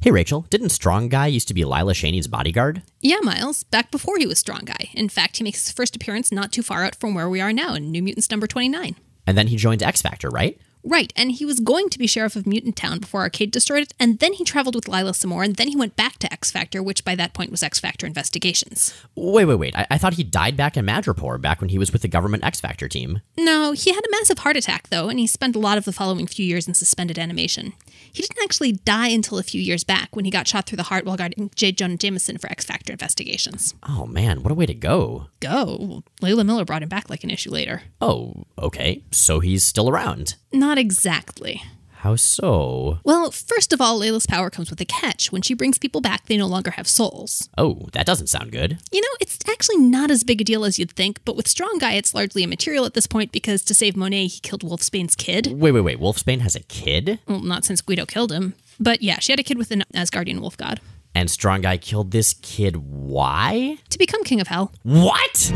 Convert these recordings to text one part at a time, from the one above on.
Hey Rachel, didn't Strong Guy used to be Lila Cheney's bodyguard? Yeah, Miles, back before he was Strong Guy. In fact, he makes his first appearance not too far out from where we are now in New Mutants number 29. And then he joined X Factor, right? Right, and he was going to be sheriff of Mutant Town before Arcade destroyed it, and then he traveled with Lila some more, and then he went back to X Factor, which by that point was X Factor Investigations. Wait, wait, wait. I, I thought he died back in Madripoor back when he was with the government X Factor team. No, he had a massive heart attack, though, and he spent a lot of the following few years in suspended animation. He didn't actually die until a few years back when he got shot through the heart while guarding J. Jonah Jameson for X Factor Investigations. Oh man, what a way to go. Go. Layla Miller brought him back like an issue later. Oh, okay. So he's still around. Not exactly. How so? Well, first of all, Layla's power comes with a catch. When she brings people back, they no longer have souls. Oh, that doesn't sound good. You know, it's actually not as big a deal as you'd think, but with Strong Guy, it's largely immaterial at this point because to save Monet, he killed Wolfsbane's kid. Wait, wait, wait. Wolfsbane has a kid? Well, not since Guido killed him. But yeah, she had a kid with an Asgardian wolf god. And Strong Guy killed this kid. Why? To become King of Hell. What?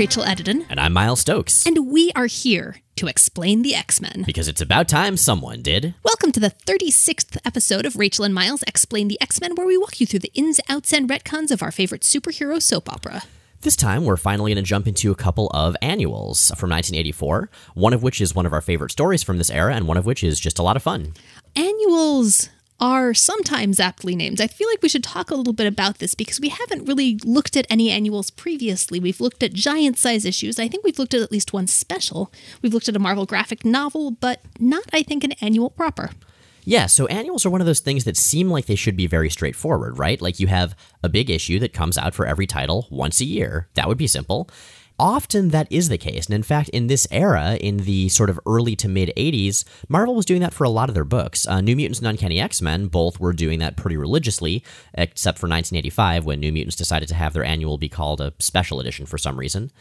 Rachel Edidin, And I'm Miles Stokes. and we are here to explain the X Men. Because it's about time someone did. Welcome to the 36th episode of Rachel and Miles Explain the X Men, where we walk you through the ins, outs, and retcons of our favorite superhero soap opera. This time, we're finally going to jump into a couple of annuals from 1984, one of which is one of our favorite stories from this era, and one of which is just a lot of fun. Annuals are sometimes aptly named. I feel like we should talk a little bit about this because we haven't really looked at any annuals previously. We've looked at giant size issues. I think we've looked at at least one special. We've looked at a Marvel graphic novel, but not, I think, an annual proper. Yeah, so annuals are one of those things that seem like they should be very straightforward, right? Like you have a big issue that comes out for every title once a year. That would be simple. Often that is the case. And in fact, in this era, in the sort of early to mid 80s, Marvel was doing that for a lot of their books. Uh, New Mutants and Uncanny X Men both were doing that pretty religiously, except for 1985 when New Mutants decided to have their annual be called a special edition for some reason.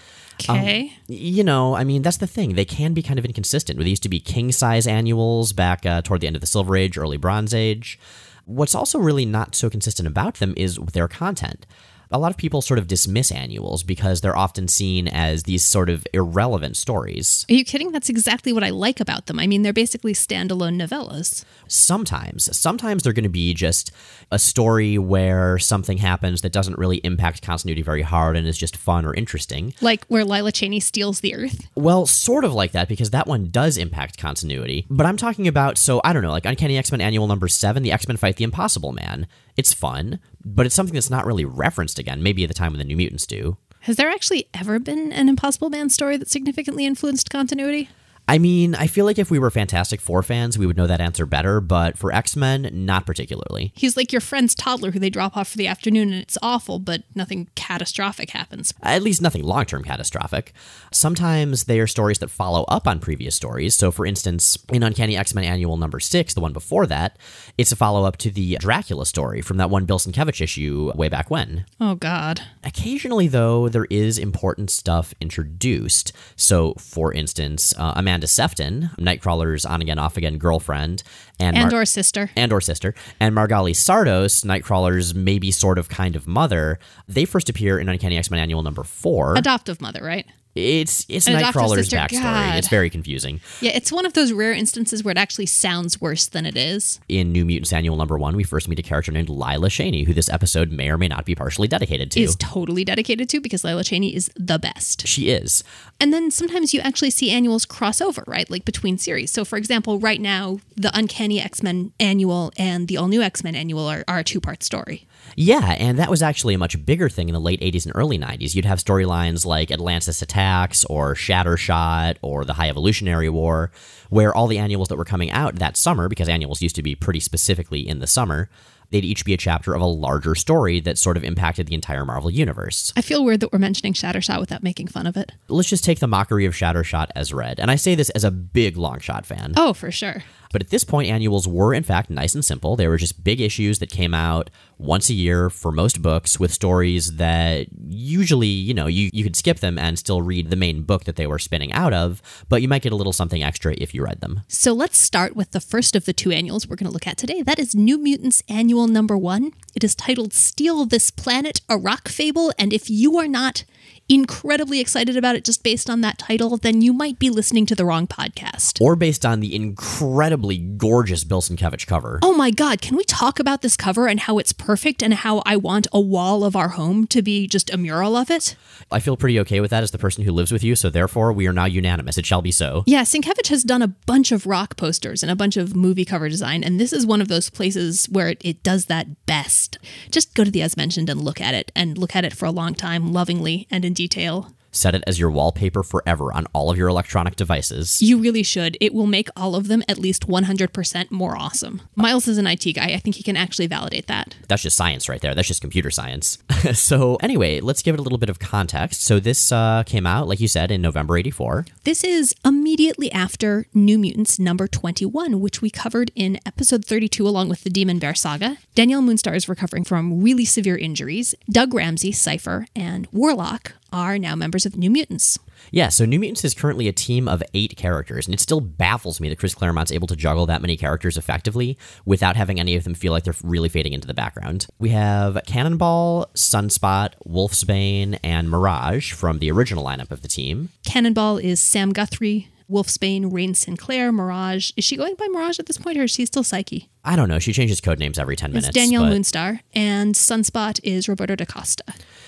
Okay. You know, I mean, that's the thing. They can be kind of inconsistent. They used to be king size annuals back uh, toward the end of the Silver Age, early Bronze Age. What's also really not so consistent about them is their content. A lot of people sort of dismiss annuals because they're often seen as these sort of irrelevant stories. Are you kidding? That's exactly what I like about them. I mean, they're basically standalone novellas. Sometimes, sometimes they're going to be just a story where something happens that doesn't really impact continuity very hard and is just fun or interesting. Like where Lila Cheney steals the Earth. Well, sort of like that because that one does impact continuity. But I'm talking about, so I don't know, like Uncanny X Men Annual number seven, the X Men fight the Impossible Man. It's fun, but it's something that's not really referenced again, maybe at the time when the New Mutants do. Has there actually ever been an Impossible Man story that significantly influenced continuity? I mean, I feel like if we were Fantastic Four fans, we would know that answer better, but for X Men, not particularly. He's like your friend's toddler who they drop off for the afternoon and it's awful, but nothing catastrophic happens. At least nothing long term catastrophic. Sometimes they are stories that follow up on previous stories. So, for instance, in Uncanny X Men Annual number six, the one before that, it's a follow up to the Dracula story from that one Bill Sienkiewicz issue way back when. Oh, God. Occasionally, though, there is important stuff introduced. So, for instance, uh, Amanda Sefton, Nightcrawler's on again, off again girlfriend, and And Mar- or sister. and or sister, and Margali Szardos, Nightcrawler's maybe sort of kind of mother. They first appear in Uncanny X Men Annual number four. Adoptive mother, right? It's it's An adoptive Nightcrawler's backstory. God. It's very confusing. Yeah, it's one of those rare instances where it actually sounds worse than it is. In New Mutants Annual number one, we first meet a character named Lila Cheney, who this episode may or may not be partially dedicated to. Is totally dedicated to because Lila Cheney is the best. she is. And then sometimes you actually see annuals cross over, right? Like between series. So, for example, right now, the Uncanny X Men annual and the All New X Men annual are, are a two part story. Yeah, and that was actually a much bigger thing in the late 80s and early 90s. You'd have storylines like Atlantis Attacks or Shattershot or the High Evolutionary War, where all the annuals that were coming out that summer, because annuals used to be pretty specifically in the summer, they'd each be a chapter of a larger story that sort of impacted the entire Marvel Universe. I feel weird that we're mentioning Shattershot without making fun of it. Let's just take the mockery of Shattershot as read, and I say this as a big Longshot fan. Oh, for sure. But at this point, annuals were in fact nice and simple. They were just big issues that came out once a year for most books with stories that usually, you know, you, you could skip them and still read the main book that they were spinning out of, but you might get a little something extra if you read them. So let's start with the first of the two annuals we're going to look at today. That is New Mutants Annual Number One. It is titled Steal This Planet, a Rock Fable. And if you are not incredibly excited about it just based on that title, then you might be listening to the wrong podcast. Or based on the incredibly gorgeous Bill Sienkiewicz cover. Oh my God, can we talk about this cover and how it's perfect and how I want a wall of our home to be just a mural of it? I feel pretty okay with that as the person who lives with you, so therefore we are now unanimous. It shall be so. Yeah, Sienkiewicz has done a bunch of rock posters and a bunch of movie cover design, and this is one of those places where it, it does that best. Just go to the as mentioned and look at it, and look at it for a long time, lovingly and in detail. Set it as your wallpaper forever on all of your electronic devices. You really should. It will make all of them at least 100% more awesome. Miles is an IT guy. I think he can actually validate that. That's just science right there. That's just computer science. so, anyway, let's give it a little bit of context. So, this uh, came out, like you said, in November 84. This is immediately after New Mutants number 21, which we covered in episode 32 along with the Demon Bear saga. Danielle Moonstar is recovering from really severe injuries. Doug Ramsey, Cypher, and Warlock are now members of New Mutants. Yeah, so New Mutants is currently a team of eight characters, and it still baffles me that Chris Claremont's able to juggle that many characters effectively without having any of them feel like they're really fading into the background. We have Cannonball, Sunspot, Wolfsbane, and Mirage from the original lineup of the team. Cannonball is Sam Guthrie, Wolfsbane, Rahne Sinclair, Mirage. Is she going by Mirage at this point, or is she still Psyche? I don't know. She changes code names every 10 minutes. It's Danielle but- Moonstar, and Sunspot is Roberto da Costa.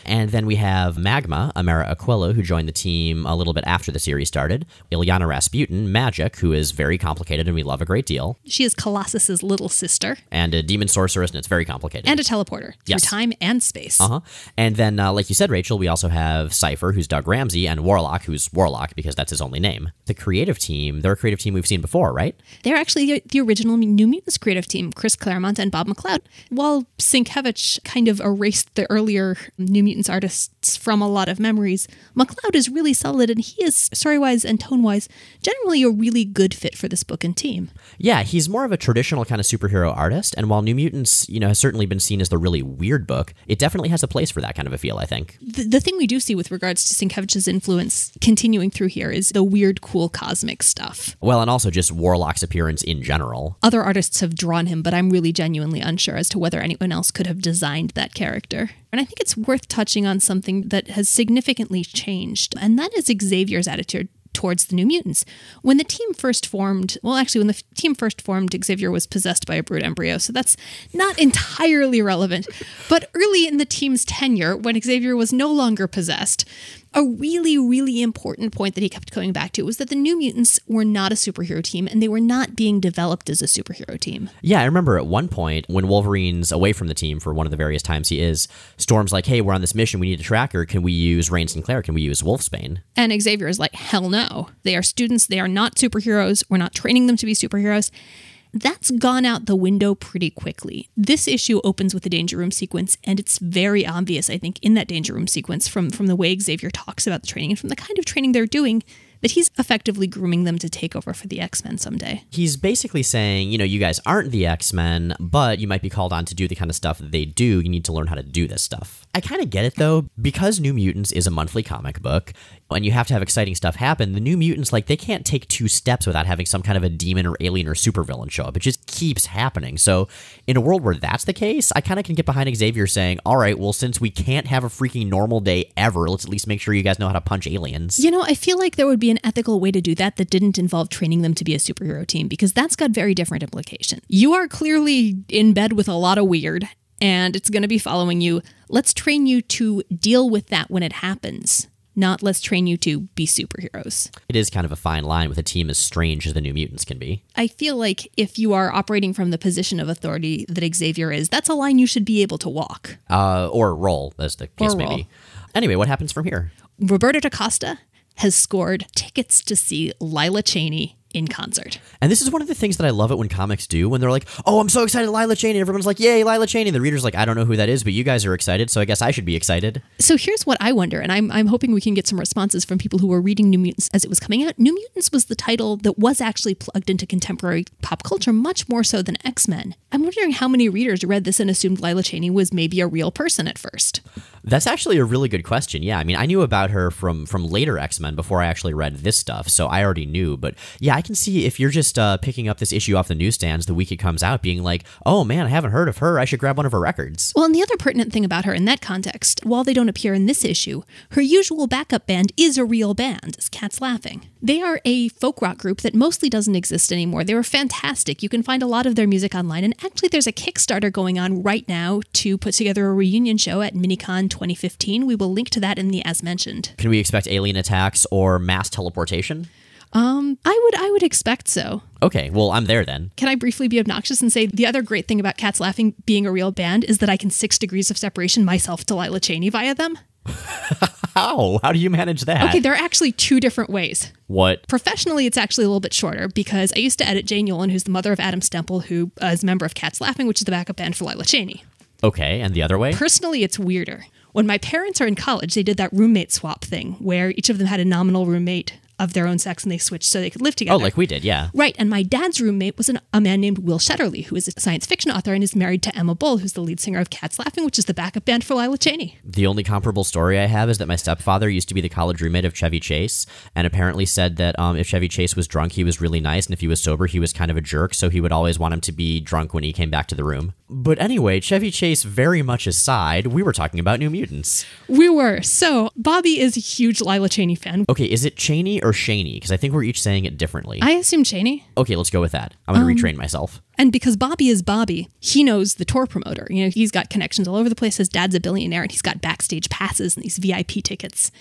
And then we have Magma, Amara Aquila, who joined the team a little bit after the series started. Illyana Rasputin, Magic, who is very complicated and we love a great deal. She is Colossus's little sister And a demon sorceress, and it's very complicated. and a teleporter Yes. through time and space. Uh huh. And then, uh, like you said, Rachel, we also have Cypher, who's Doug Ramsey, and Warlock, who's Warlock because that's his only name. The creative team, they're a creative team we've seen before, right? They're actually the, the original New Mutants creative team, Chris Claremont and Bob McLeod. While Sienkiewicz kind of erased the earlier New Mutants artists from a lot of memories, McLeod is really solid and he is, story-wise and tone-wise, generally a really good fit for this book and team. Yeah, he's more of a traditional kind of superhero artist, and while New Mutants, you know, has certainly been seen as the really weird book, it definitely has a place for that kind of a feel, I think. The, the thing we do see with regards to Sienkiewicz's influence continuing through here is the weird, cool cosmic stuff. Well, and also just Warlock's appearance in general. Other artists have drawn him, but I'm really genuinely unsure as to whether anyone else could have designed that character. And I think it's worth touching on something that has significantly changed, and that is Xavier's attitude towards the New Mutants. When the team first formed, well, actually, when the team first formed, Xavier was possessed by a brood embryo, so that's not entirely relevant. But early in the team's tenure, when Xavier was no longer possessed, a really, really important point that he kept coming back to was that the New Mutants were not a superhero team and they were not being developed as a superhero team. Yeah, I remember at one point when Wolverine's away from the team for one of the various times he is, Storm's like, hey, we're on this mission. We need a tracker. Can we use Rahne Sinclair? Can we use Wolfsbane? And Xavier is like, hell no. They are students. They are not superheroes. We're not training them to be superheroes. That's gone out the window pretty quickly. This issue opens with the Danger Room sequence, and it's very obvious, I think, in that Danger Room sequence from, from the way Xavier talks about the training and from the kind of training they're doing that he's effectively grooming them to take over for the X Men someday. He's basically saying, you know, you guys aren't the X Men, but you might be called on to do the kind of stuff that they do. You need to learn how to do this stuff. I kind of get it though, because New Mutants is a monthly comic book, and you have to have exciting stuff happen. The New Mutants, like, they can't take two steps without having some kind of a demon or alien or supervillain show up. It just keeps happening. So, in a world where that's the case, I kind of can get behind Xavier saying, all right, well, since we can't have a freaking normal day ever, let's at least make sure you guys know how to punch aliens. You know, I feel like there would be an ethical way to do that that didn't involve training them to be a superhero team because that's got very different implications. You are clearly in bed with a lot of weird and it's going to be following you. Let's train you to deal with that when it happens, not let's train you to be superheroes. It is kind of a fine line with a team as strange as the New Mutants can be. I feel like if you are operating from the position of authority that Xavier is, that's a line you should be able to walk. Uh, or roll, as the case may be. Anyway, what happens from here? Roberto da Costa has scored tickets to see Lila Cheney in concert. And this is one of the things that I love it when comics do when they're like, "Oh, I'm so excited, Lila Cheney!" And everyone's like, "Yay, Lila Cheney!" And the reader's like, "I don't know who that is, but you guys are excited, so I guess I should be excited." So here's what I wonder, and I'm, I'm hoping we can get some responses from people who were reading New Mutants as it was coming out. New Mutants was the title that was actually plugged into contemporary pop culture much more so than X Men. I'm wondering how many readers read this and assumed Lila Cheney was maybe a real person at first. That's actually a really good question. Yeah, I mean, I knew about her from from later X Men before I actually read this stuff, so I already knew. But yeah, I can see if you're just uh, picking up this issue off the newsstands the week it comes out, being like, "Oh man, I haven't heard of her. I should grab one of her records." Well, and the other pertinent thing about her in that context, while they don't appear in this issue, her usual backup band is a real band, Cats Laughing. They are a folk rock group that mostly doesn't exist anymore. They were fantastic. You can find a lot of their music online, and actually, there's a Kickstarter going on right now to put together a reunion show at Minicon 2015. We will link to that in the as mentioned. Can we expect alien attacks or mass teleportation? Um, I would I would expect so. Okay, well, I'm there then. Can I briefly be obnoxious and say the other great thing about Cats Laughing being a real band is that I can six degrees of separation myself to Lila Cheney via them? How? How do you manage that? Okay, there are actually two different ways. What? Professionally, it's actually a little bit shorter because I used to edit Jane Yolen, who's the mother of Adam Stemple, who uh, is a member of Cats Laughing, which is the backup band for Lila Cheney. Okay, and the other way? Personally, it's weirder. When my parents are in college, they did that roommate swap thing where each of them had a nominal roommate of their own sex and they switched so they could live together. Oh, like we did, yeah. Right, and my dad's roommate was an, a man named Will Shetterly, who is a science fiction author and is married to Emma Bull, who's the lead singer of Cats Laughing, which is the backup band for Lila Cheney. The only comparable story I have is that my stepfather used to be the college roommate of Chevy Chase, and apparently said that um, if Chevy Chase was drunk, he was really nice, and if he was sober, he was kind of a jerk, so he would always want him to be drunk when he came back to the room. But anyway, Chevy Chase very much aside, we were talking about New Mutants. We were. So, Bobby is a huge Lila Cheney fan. Okay, is it Cheney or Shaney? Because I think we're each saying it differently. I assume Cheney. okay, let's go with that. I'm going to um, retrain myself. And because Bobby is Bobby, he knows the tour promoter. You know, he's got connections all over the place. His dad's a billionaire and he's got backstage passes and these VIP tickets.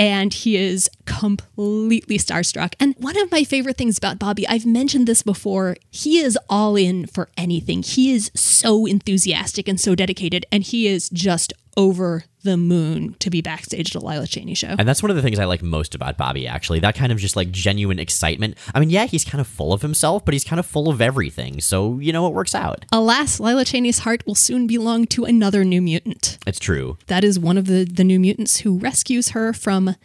And he is completely starstruck. And one of my favorite things about Bobby, I've mentioned this before, he is all in for anything. He is so enthusiastic and so dedicated, and he is just over the moon to be backstage at a Lila Cheney show. And that's one of the things I like most about Bobby, actually. That kind of just like genuine excitement. I mean, yeah, he's kind of full of himself, but he's kind of full of everything. So, you know, it works out. Alas, Lila Cheney's heart will soon belong to another new mutant. It's true. That is one of the, the new mutants who rescues her from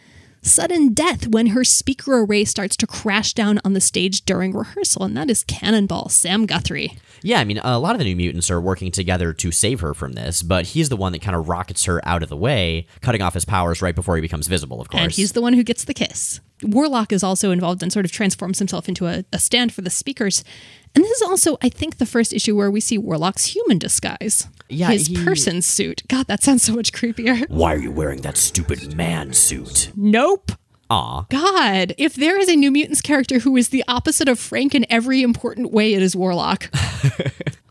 sudden death when her speaker array starts to crash down on the stage during rehearsal, and that is Cannonball Sam Guthrie. Yeah, I mean, a lot of the new mutants are working together to save her from this, but he's the one that kind of rockets her out of the way, cutting off his powers right before he becomes visible, of course. And he's the one who gets the kiss. Warlock is also involved and sort of transforms himself into a, a stand for the speakers. And this is also, I think, the first issue where we see Warlock's human disguise. Yeah, His he- person suit. God, that sounds so much creepier. Why are you wearing that stupid man suit? Nope. Aw. God, if there is a New Mutants character who is the opposite of Frank in every important way, it is Warlock.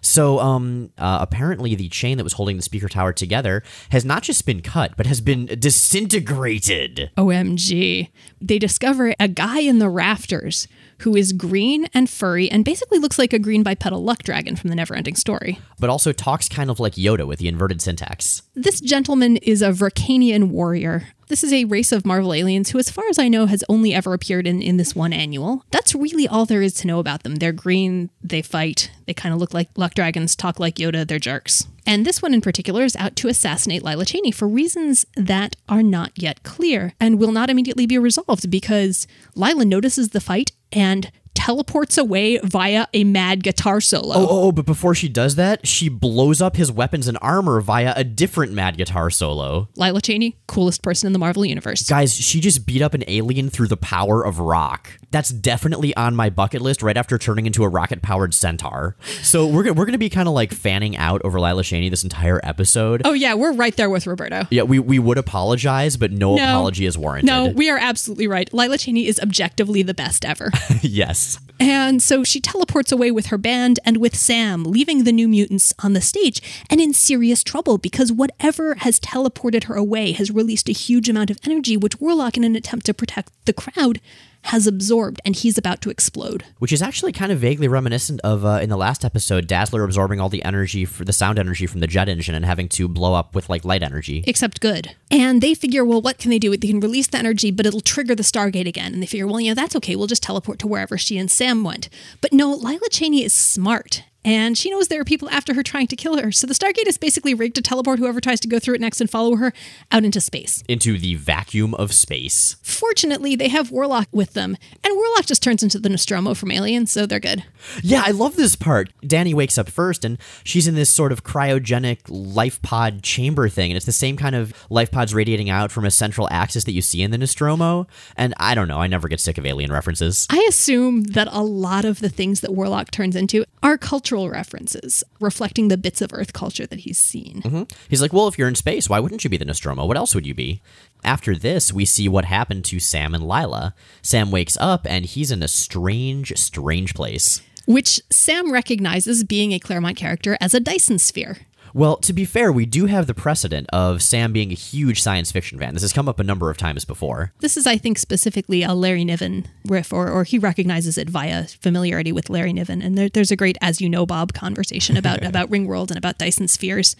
So, um, uh, apparently the chain that was holding the speaker tower together has not just been cut, but has been disintegrated. OMG. They discover a guy in the rafters who is green and furry and basically looks like a green bipedal luck dragon from the Neverending Story. But also talks kind of like Yoda with the inverted syntax. This gentleman is a Verkanian warrior. This is a race of Marvel aliens who, as far as I know, has only ever appeared in, in this one annual. That's really all there is to know about them. They're green, they fight, they kind of look like luck dragons, talk like Yoda, they're jerks. And this one in particular is out to assassinate Lila Cheney for reasons that are not yet clear and will not immediately be resolved because Lila notices the fight and teleports away via a mad guitar solo. Oh, oh, oh, but before she does that, she blows up his weapons and armor via a different mad guitar solo. Lila Cheney, coolest person in the Marvel Universe. Guys, she just beat up an alien through the power of rock. That's definitely on my bucket list right after turning into a rocket powered centaur. So we're, we're going to be kind of like fanning out over Lila Cheney this entire episode. Oh, yeah, we're right there with Roberto. Yeah, we, we would apologize, but no, No. apology is warranted. No, we are absolutely right. Lila Cheney is objectively the best ever. yes. And so she teleports away with her band and with Sam, leaving the New Mutants on the stage and in serious trouble because whatever has teleported her away has released a huge amount of energy, which Warlock, in an attempt to protect the crowd, has absorbed and he's about to explode. Which is actually kind of vaguely reminiscent of uh, in the last episode, Dazzler absorbing all the energy for the sound energy from the jet engine and having to blow up with like light energy. Except good. And they figure, well, what can they do? They can release the energy, but it'll trigger the Stargate again. And they figure, well, yeah, that's okay. We'll just teleport to wherever she and Sam went. But no, Lila Cheney is smart and she knows there are people after her trying to kill her. So the Stargate is basically rigged to teleport whoever tries to go through it next and follow her out into space. Into the vacuum of space. Fortunately, they have Warlock with them, and Warlock just turns into the Nostromo from Alien, so they're good. Yeah, I love this part. Dani wakes up first, and she's in this sort of cryogenic life pod chamber thing, and it's the same kind of life pods radiating out from a central axis that you see in the Nostromo. And I don't know, I never get sick of alien references. I assume that a lot of the things that Warlock turns into are cultural cultural references, reflecting the bits of Earth culture that he's seen. Mm-hmm. He's like, well, if you're in space, why wouldn't you be the Nostromo? What else would you be? After this, we see what happened to Sam and Lila. Sam wakes up and he's in a strange, strange place. Which Sam recognizes being a Claremont character as a Dyson sphere. Well, to be fair, we do have the precedent of Sam being a huge science fiction fan. This has come up a number of times before. This is, I think, specifically a Larry Niven riff, or, or he recognizes it via familiarity with Larry Niven. And there, there's a great As You Know Bob conversation about, about Ringworld and about Dyson spheres.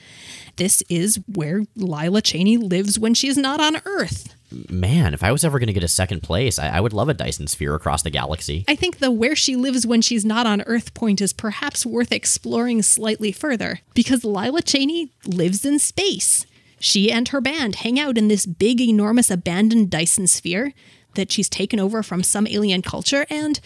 This is where Lila Cheney lives when she's not on Earth man, if I was ever going to get a second place, I, I, would love a Dyson sphere across the galaxy. I think the where she lives when she's not on Earth point is perhaps worth exploring slightly further because Lila Cheney lives in space. She and her band hang out in this big, enormous, abandoned Dyson sphere that she's taken over from some alien culture. And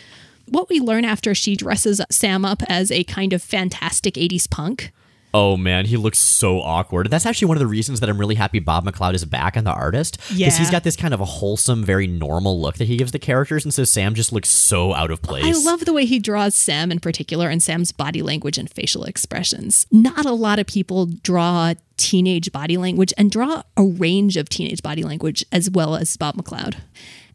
what we learn after she dresses Sam up as a kind of fantastic 80s punk Oh man, he looks so awkward. That's actually one of the reasons that I'm really happy Bob McLeod is back on the artist. Because yeah. he's got this kind of a wholesome, very normal look that he gives the characters, and so Sam just looks so out of place. I love the way he draws Sam in particular and Sam's body language and facial expressions. Not a lot of people draw teenage body language and draw a range of teenage body language as well as Bob McLeod.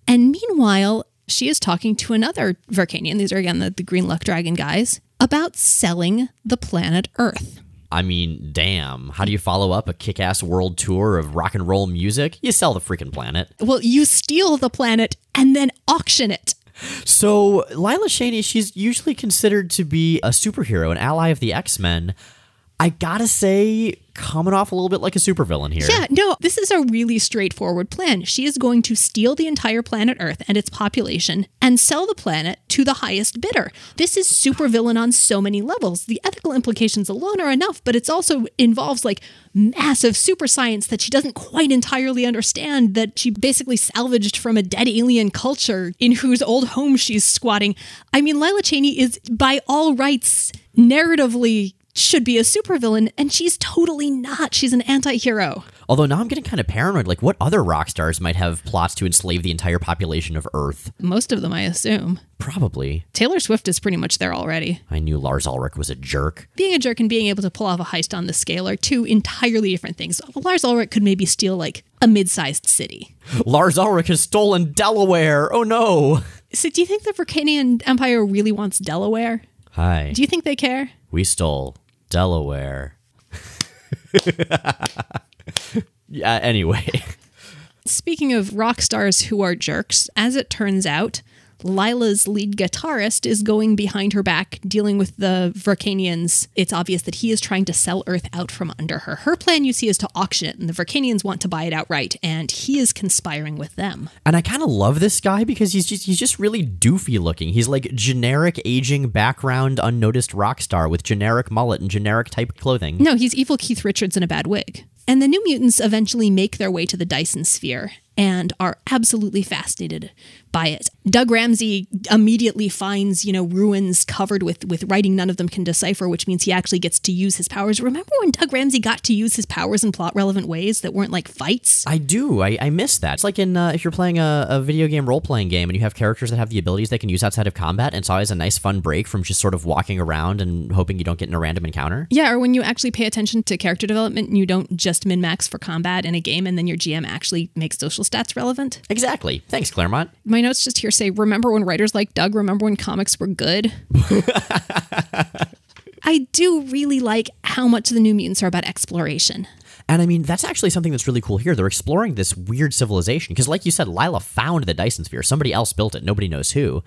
And meanwhile, she is talking to another Vulcanian, these are again the, the Green Luck Dragon guys, about selling the planet Earth. I mean, damn. How do you follow up a kick ass world tour of rock and roll music? You sell the freaking planet. Well, you steal the planet and then auction it. So, Lila Cheney, she's usually considered to be a superhero, an ally of the X Men. I gotta say, coming off a little bit like a supervillain here. Yeah, no, this is a really straightforward plan. She is going to steal the entire planet Earth and its population and sell the planet to the highest bidder. This is supervillain on so many levels. The ethical implications alone are enough, but it also involves like massive super science that she doesn't quite entirely understand that she basically salvaged from a dead alien culture in whose old home she's squatting. I mean, Lila Cheney is by all rights narratively should be a supervillain, and she's totally not. She's an anti hero. Although now I'm getting kind of paranoid. Like, what other rock stars might have plots to enslave the entire population of Earth? Most of them, I assume. Probably. Taylor Swift is pretty much there already. I knew Lars Ulrich was a jerk. Being a jerk and being able to pull off a heist on the scale are two entirely different things. Lars Ulrich could maybe steal, like, a mid sized city. Lars Ulrich has stolen Delaware. Oh no. So, do you think the Vulcanian Empire really wants Delaware? Hi. Do you think they care? We stole Delaware. yeah, anyway. Speaking of rock stars who are jerks, as it turns out, Lila's lead guitarist is going behind her back, dealing with the Vulcanians. It's obvious that he is trying to sell Earth out from under her. Her plan, you see, is to auction it, and the Vulcanians want to buy it outright, and he is conspiring with them. And I kind of love this guy because he's just he's just really doofy looking. He's like generic aging background unnoticed rock star with generic mullet and generic type clothing. No, he's evil Keith Richards in a bad wig. And the New Mutants eventually make their way to the Dyson Sphere and are absolutely fascinated by it. Doug Ramsey immediately finds, you know, ruins covered with with writing none of them can decipher, which means he actually gets to use his powers. Remember when Doug Ramsey got to use his powers in plot relevant ways that weren't like fights? I do. I, I miss that. It's like in uh, if you're playing a, a video game role playing game and you have characters that have the abilities they can use outside of combat, and it's always a nice fun break from just sort of walking around and hoping you don't get in a random encounter. Yeah, or when you actually pay attention to character development and you don't just min max for combat in a game and then your GM actually makes social stats relevant. Exactly. Thanks, Claremont. My notes just here say remember when writers like Doug remember when comics were good? I do really like how much the New Mutants are about exploration. And I mean, that's actually something that's really cool here. They're exploring this weird civilization because, like you said, Lila found the Dyson Sphere. Somebody else built it. Nobody knows who.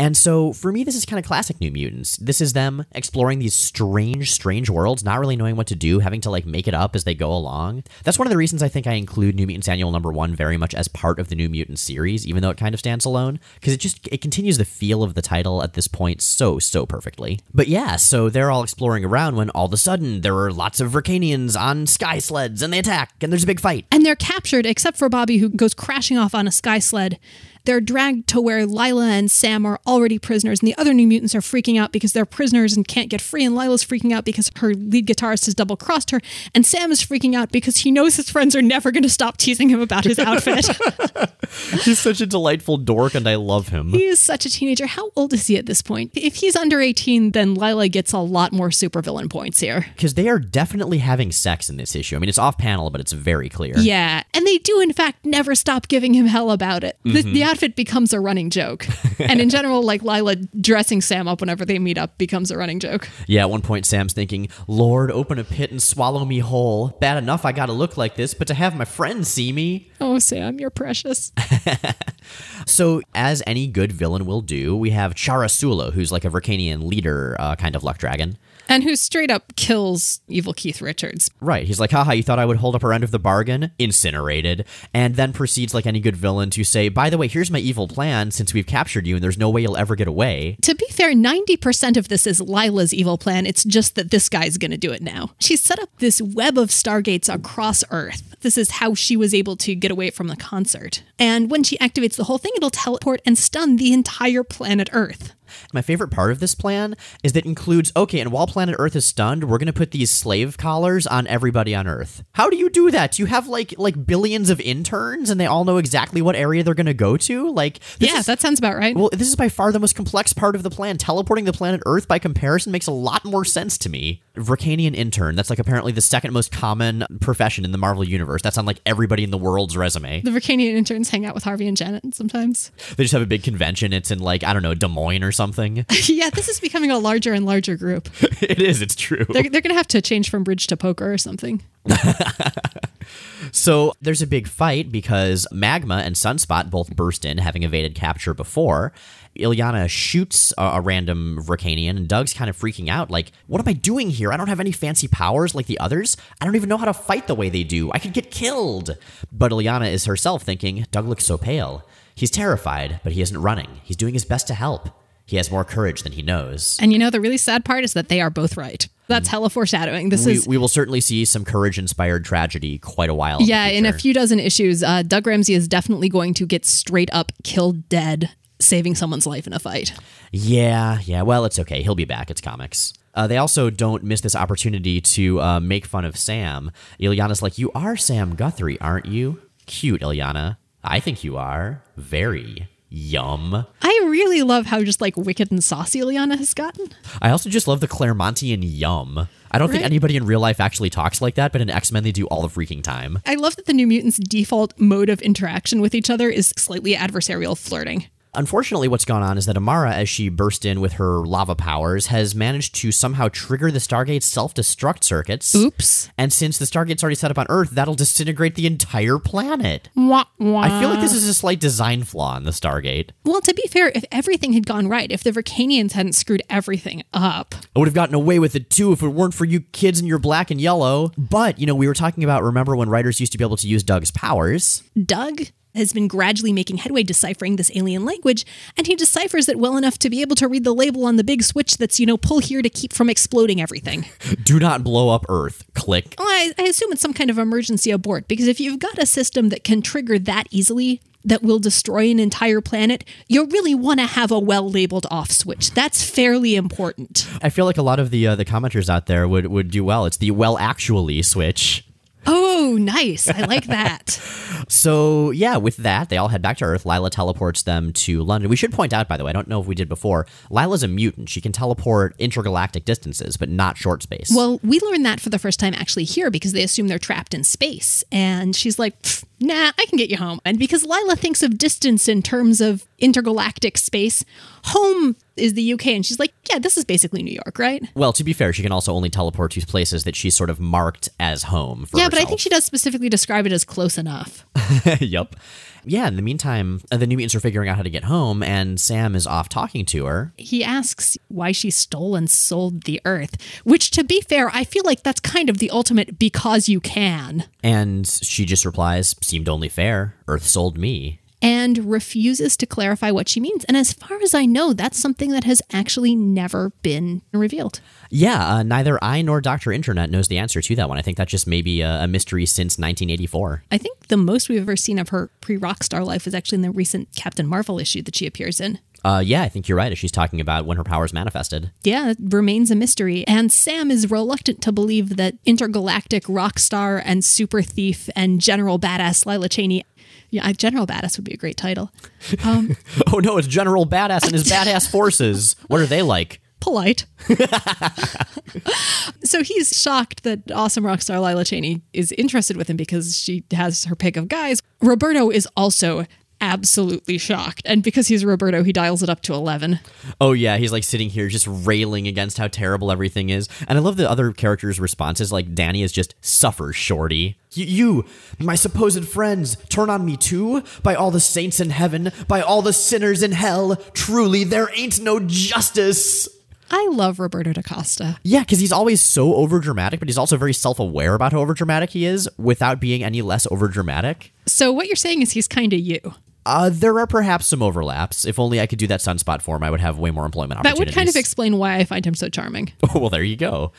And so for me, this is kind of classic New Mutants. This is them exploring these strange, strange worlds, not really knowing what to do, having to like make it up as they go along. That's one of the reasons I think I include New Mutants Annual Number One very much as part of the New Mutants series, even though it kind of stands alone, because it just it continues the feel of the title at this point so so perfectly. But yeah, so they're all exploring around when all of a sudden there are lots of Vrcanians on sky sleds and they attack and there's a big fight. And they're captured, except for Bobby, who goes crashing off on a sky sled. They're dragged to where Lila and Sam are already prisoners, and the other New Mutants are freaking out because they're prisoners and can't get free. And Lila's freaking out because her lead guitarist has double crossed her. And Sam is freaking out because he knows his friends are never going to stop teasing him about his outfit. He's such a delightful dork, and I love him. he is such a teenager. How old is he at this point? If he's under 18, then Lila gets a lot more supervillain points here. Because they are definitely having sex in this issue. I mean, it's off panel, but it's very clear. Yeah, and they do in fact never stop giving him hell about it. The, the mm-hmm. Outfit becomes a running joke, and in general, like Lila dressing Sam up whenever they meet up becomes a running joke. Yeah, at one point, Sam's thinking, Lord, open a pit and swallow me whole. Bad enough I gotta look like this, but to have my friends see me. Oh, Sam, you're precious. So, as any good villain will do, we have Chara Sula, who's like a Vrcanian leader, uh, kind of luck dragon. And who straight up kills evil Keith Richards. Right. He's like, haha, you thought I would hold up her end of the bargain? Incinerated. And then proceeds, like any good villain, to say, by the way, here's my evil plan since we've captured you and there's no way you'll ever get away. To be fair, 90% of this is Lila's evil plan. It's just that this guy's going to do it now. She's set up this web of stargates across Earth. This is how she was able to get away from the concert. And when she activates the whole thing, it'll teleport and stun the entire planet Earth. My favorite part of this plan is that it includes okay, and while planet Earth is stunned, we're gonna put these slave collars on everybody on Earth. How do you do that? You have like like billions of interns, and they all know exactly what area they're gonna go to. Like, this yeah, is- that sounds about right. well, this is by far the most complex part of the plan. Teleporting the planet Earth, by comparison, makes a lot more sense to me. Vrcanian intern, that's like apparently the second most common profession in the Marvel Universe. That's on like everybody in the world's resume. the Vrcanian interns hang out with Harvey and Janet sometimes. They just have a big convention. It's in like, I don't know, Des Moines or something. yeah, this is becoming a larger and larger group. it is, it's true. They're, they're going to have to change from bridge to poker or something. So there's a big fight because Magma and Sunspot both burst in, having evaded capture before. Illyana shoots a, a random Vrcanian, and Doug's kind of freaking out. Like, what am I doing here? I don't have any fancy powers like the others. I don't even know how to fight the way they do. I could get killed. But Illyana is herself thinking, Doug looks so pale. He's terrified, but he isn't running. He's doing his best to help. He has more courage than he knows. And you know, the really sad part is that they are both right. That's hella foreshadowing. This We, is. we will certainly see some courage inspired tragedy quite a while. Yeah, the in a few dozen issues, uh, Doug Ramsey is definitely going to get straight up killed dead, saving someone's life in a fight. Yeah, yeah. Well, it's okay. He'll be back. It's comics. Uh, they also don't miss this opportunity to uh, make fun of Sam. Illyana's like, "You are Sam Guthrie, aren't you? Cute, Illyana. I think you are. Very. Yum. I really love how just like wicked and saucy Liana has gotten. I also just love the Claremontian yum. I don't think anybody in real life actually talks like that, but in X Men they do all the freaking time. I love that the New Mutants' default mode of interaction with each other is slightly adversarial flirting. Unfortunately, what's gone on is that Amara, as she burst in with her lava powers, has managed to somehow trigger the Stargate's self destruct circuits. Oops. And since the Stargate's already set up on Earth, that'll disintegrate the entire planet. Wah, wah. I feel like this is a slight design flaw in the Stargate. Well, to be fair, if everything had gone right, if the Vrcanians hadn't screwed everything up, I would have gotten away with it too if it weren't for you kids in your black and yellow. But, you know, we were talking about remember when writers used to be able to use Doug's powers? Doug has been gradually making headway deciphering this alien language, and he deciphers it well enough to be able to read the label on the big switch that's, you know, pull here to keep from exploding everything. Do not blow up Earth. Click. Well, I, I assume it's some kind of emergency abort, because if you've got a system that can trigger that easily, that will destroy an entire planet, you really want to have a well labeled off switch. That's fairly important. I feel like a lot of the uh, the commenters out there would, would do well. It's the well actually switch. Oh, nice. I like that. So yeah, with that, they all head back to Earth. Lila teleports them to London. We should point out, by the way, I don't know if we did before. Lila's a mutant. She can teleport intergalactic distances, but not short space. Well, we learned that for the first time actually here because they assume they're trapped in space. And she's like, "Pfft, nah, I can get you home. And because Lila thinks of distance in terms of intergalactic space, home is the UK. And she's like, yeah, this is basically New York, right? Well, to be fair, she can also only teleport to places that she's sort of marked as home for yeah, but I think she does specifically describe it as close enough. yep. Yeah, in the meantime, uh, the new mutants are figuring out how to get home, and Sam is off talking to her. He asks why she stole and sold the Earth, which, to be fair, I feel like that's kind of the ultimate because you can. And she just replies, Seemed only fair. Earth sold me. And refuses to clarify what she means. And as far as I know, that's something that has actually never been revealed. Yeah, uh, neither I nor Dr. Internet knows the answer to that one. I think that just may be a, a mystery since 1984. I think the most we've ever seen of her pre Rockstar life was actually in the recent Captain Marvel issue that she appears in. Uh, yeah, I think you're right. As she's talking about when her powers manifested. Yeah, it remains a mystery. And Sam is reluctant to believe that intergalactic rock star and super thief and general badass Lila Cheney. Yeah, General Badass would be a great title. Um, Oh no, it's General Badass and his badass forces. What are they like? polite. so he's shocked that awesome rock star Lila Cheney is interested with him because she has her pick of guys. Roberto is also absolutely shocked. And because he's Roberto, he dials it up to 11. Oh yeah, he's like sitting here just railing against how terrible everything is. And I love the other characters' responses. Like Dani is just suffer, shorty. You, you, my supposed friends, turn on me too? By all the saints in heaven, by all the sinners in hell, truly there ain't no justice. I love Roberto da Costa. Yeah, because he's always so overdramatic, but he's also very self-aware about how overdramatic he is, without being any less overdramatic. So what you're saying is he's kind of you. Uh, there are perhaps some overlaps. If only I could do that sunspot form, I would have way more employment That opportunities. That would kind of explain why I find him so charming. well, there you go.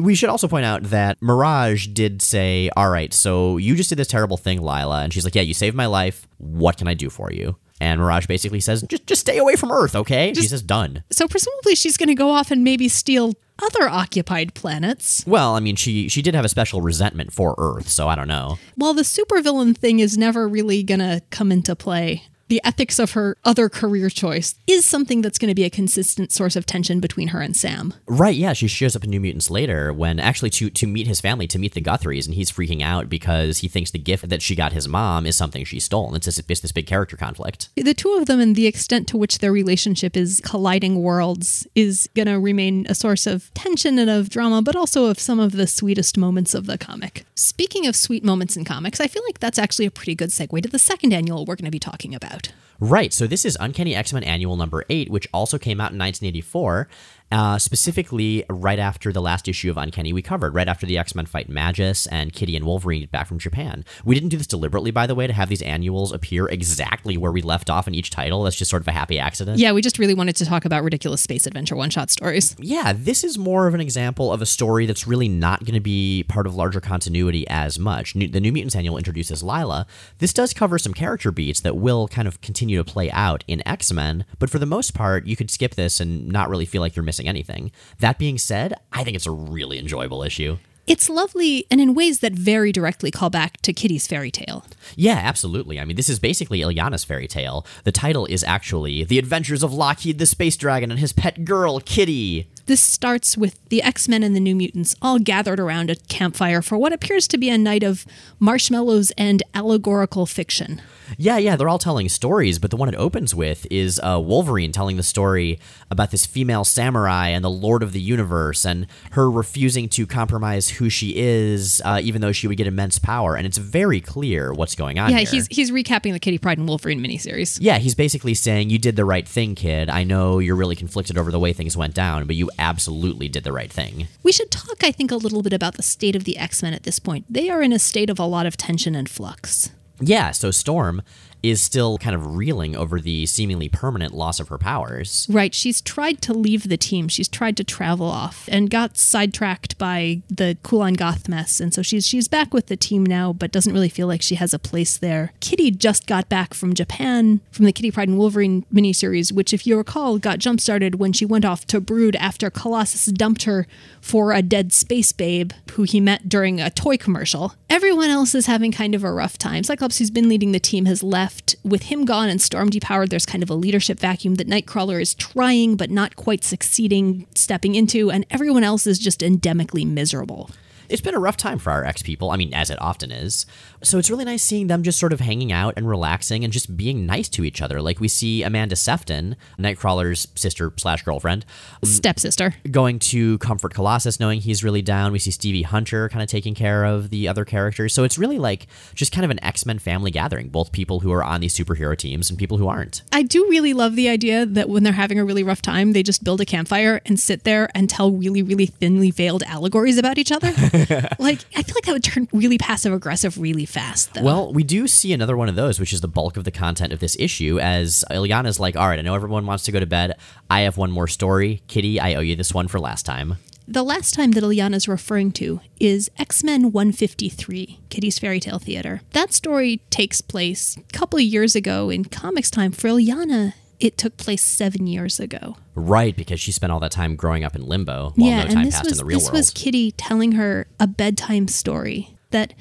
We should also point out that Mirage did say, All right, so you just did this terrible thing, Lila. And she's like, Yeah, you saved my life. What can I do for you? And Mirage basically says, Just, just stay away from Earth, okay? she says, Done. So presumably she's going to go off and maybe steal other occupied planets. Well, I mean, she she did have a special resentment for Earth, so I don't know. Well, the supervillain thing is never really going to come into play, the ethics of her other career choice is something that's going to be a consistent source of tension between her and Sam. Right, yeah, she shows up in New Mutants later when actually to to meet his family, to meet the Guthries, and he's freaking out because he thinks the gift that she got his mom is something she stole. And it's this, it's this big character conflict. The two of them and the extent to which their relationship is colliding worlds is going to remain a source of tension and of drama, but also of some of the sweetest moments of the comic. Speaking of sweet moments in comics, I feel like that's actually a pretty good segue to the second annual we're going to be talking about. Right. So this is Uncanny X Men Annual Number Eight, which also came out in 1984. Uh, specifically, right after the last issue of Uncanny we covered, right after the X Men fight Magus and Kitty and Wolverine get back from Japan. We didn't do this deliberately, by the way, to have these annuals appear exactly where we left off in each title. That's just sort of a happy accident. Yeah, we just really wanted to talk about ridiculous space adventure one shot stories. Yeah, this is more of an example of a story that's really not going to be part of larger continuity as much. New, the New Mutants Annual introduces Lila. This does cover some character beats that will kind of continue to play out in X Men, but for the most part, you could skip this and not really feel like you're missing anything. That being said, I think it's a really enjoyable issue. It's lovely and in ways that very directly call back to Kitty's fairy tale. Yeah, absolutely. I mean, this is basically Illyana's fairy tale. The title is actually The Adventures of Lockheed the Space Dragon and his pet girl, Kitty. This starts with the X Men and the New Mutants all gathered around a campfire for what appears to be a night of marshmallows and allegorical fiction. Yeah, yeah, they're all telling stories, but the one it opens with is uh, Wolverine telling the story about this female samurai and the Lord of the Universe, and her refusing to compromise who she is, uh, even though she would get immense power. And it's very clear what's going on Yeah, here. he's he's recapping the Kitty Pryde and Wolverine miniseries. yeah, he's basically saying, You did the right thing, kid. I know you're really conflicted over the way things went down, but you absolutely did the right thing. We should talk, I think, a little bit about the state of the X Men at this point. They are in a state of a lot of tension and flux. Yeah, so Storm is still kind of reeling over the seemingly permanent loss of her powers. Right. She's tried to leave the team. She's tried to travel off and got sidetracked by the Kulan Gath mess. And so she's she's back with the team now, but doesn't really feel like she has a place there. Kitty just got back from Japan from the Kitty Pryde and Wolverine miniseries, which, if you recall, got jump started when she went off to Brood after Colossus dumped her for a dead space babe who he met during a toy commercial. Everyone else is having kind of a rough time. Cyclops, who's been leading the team, has left. With him gone and Storm depowered, there's kind of a leadership vacuum that Nightcrawler is trying but not quite succeeding stepping into, and everyone else is just endemically miserable. It's been a rough time for our ex people. I mean, as it often is. So it's really nice seeing them just sort of hanging out and relaxing and just being nice to each other. Like we see Amanda Sefton, Nightcrawler's sister slash girlfriend, Stepsister. going to comfort Colossus, knowing he's really down. We see Stevie Hunter kind of taking care of the other characters. So it's really like just kind of an X Men family gathering, both people who are on these superhero teams and people who aren't. I do really love the idea that when they're having a really rough time, they just build a campfire and sit there and tell really, really thinly veiled allegories about each other. like, I feel like that would turn really passive aggressive really fast, though. Well, we do see another one of those, which is the bulk of the content of this issue, as Illyana's like, all right, I know everyone wants to go to bed. I have one more story. Kitty, I owe you this one for last time. The last time that Illyana's referring to is X Men 153, Kitty's Fairy Tale Theater. That story takes place a couple of years ago in comics time. For Illyana, it took place seven years ago. Right, because she spent all that time growing up in limbo while no time and this passed was in the real this world. was Kitty telling her a bedtime story that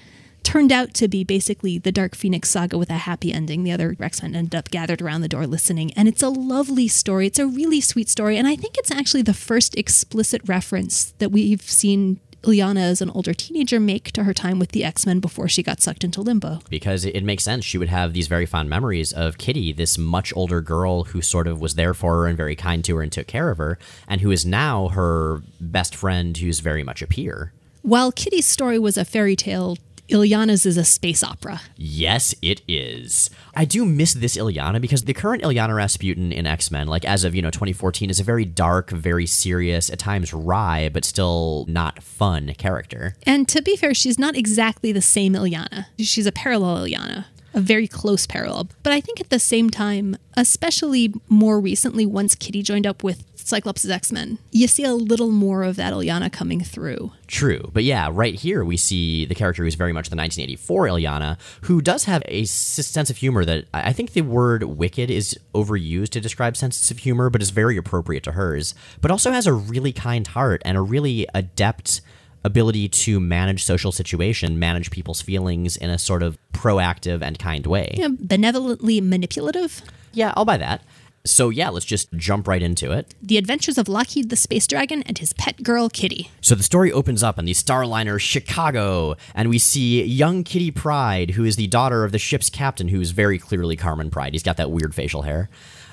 turned out to be basically the Dark Phoenix saga with a happy ending. The other X-Men ended up gathered around the door listening, and it's a lovely story. It's a really sweet story, and I think it's actually the first explicit reference that we've seen Liana as an older teenager make to her time with the X-Men before she got sucked into limbo. because it, it makes sense. She would have these very fond memories of Kitty, this much older girl who sort of was there for her and very kind to her and took care of her, and who is now her best friend who's very much a peer. While Kitty's story was a fairy tale, Illyana's is a space opera. Yes, it is. I do miss this Illyana because the current Illyana Rasputin in X Men, like as of, you know, 2014, is a very dark, very serious, at times wry, but still not fun character. And to be fair, she's not exactly the same Illyana. She's a parallel Illyana, a very close parallel. But I think at the same time, especially more recently, once Kitty joined up with Cyclops' X Men, you see a little more of that Illyana coming through. True. But yeah, right here we see the character who's very much the 1984 Illyana, who does have a sense of humor that I think the word wicked is overused to describe senses of humor, but is very appropriate to hers, but also has a really kind heart and a really adept ability to manage social situation, manage people's feelings in a sort of proactive and kind way. Know, benevolently manipulative. Yeah, I'll buy that. So yeah, let's just jump right into it. The Adventures of Lockheed the Space Dragon and his pet girl, Kitty. So the story opens up on the Starliner Chicago, and we see young Kitty Pryde, who is the daughter of the ship's captain, who is very clearly Carmen Pryde. He's got that weird facial hair.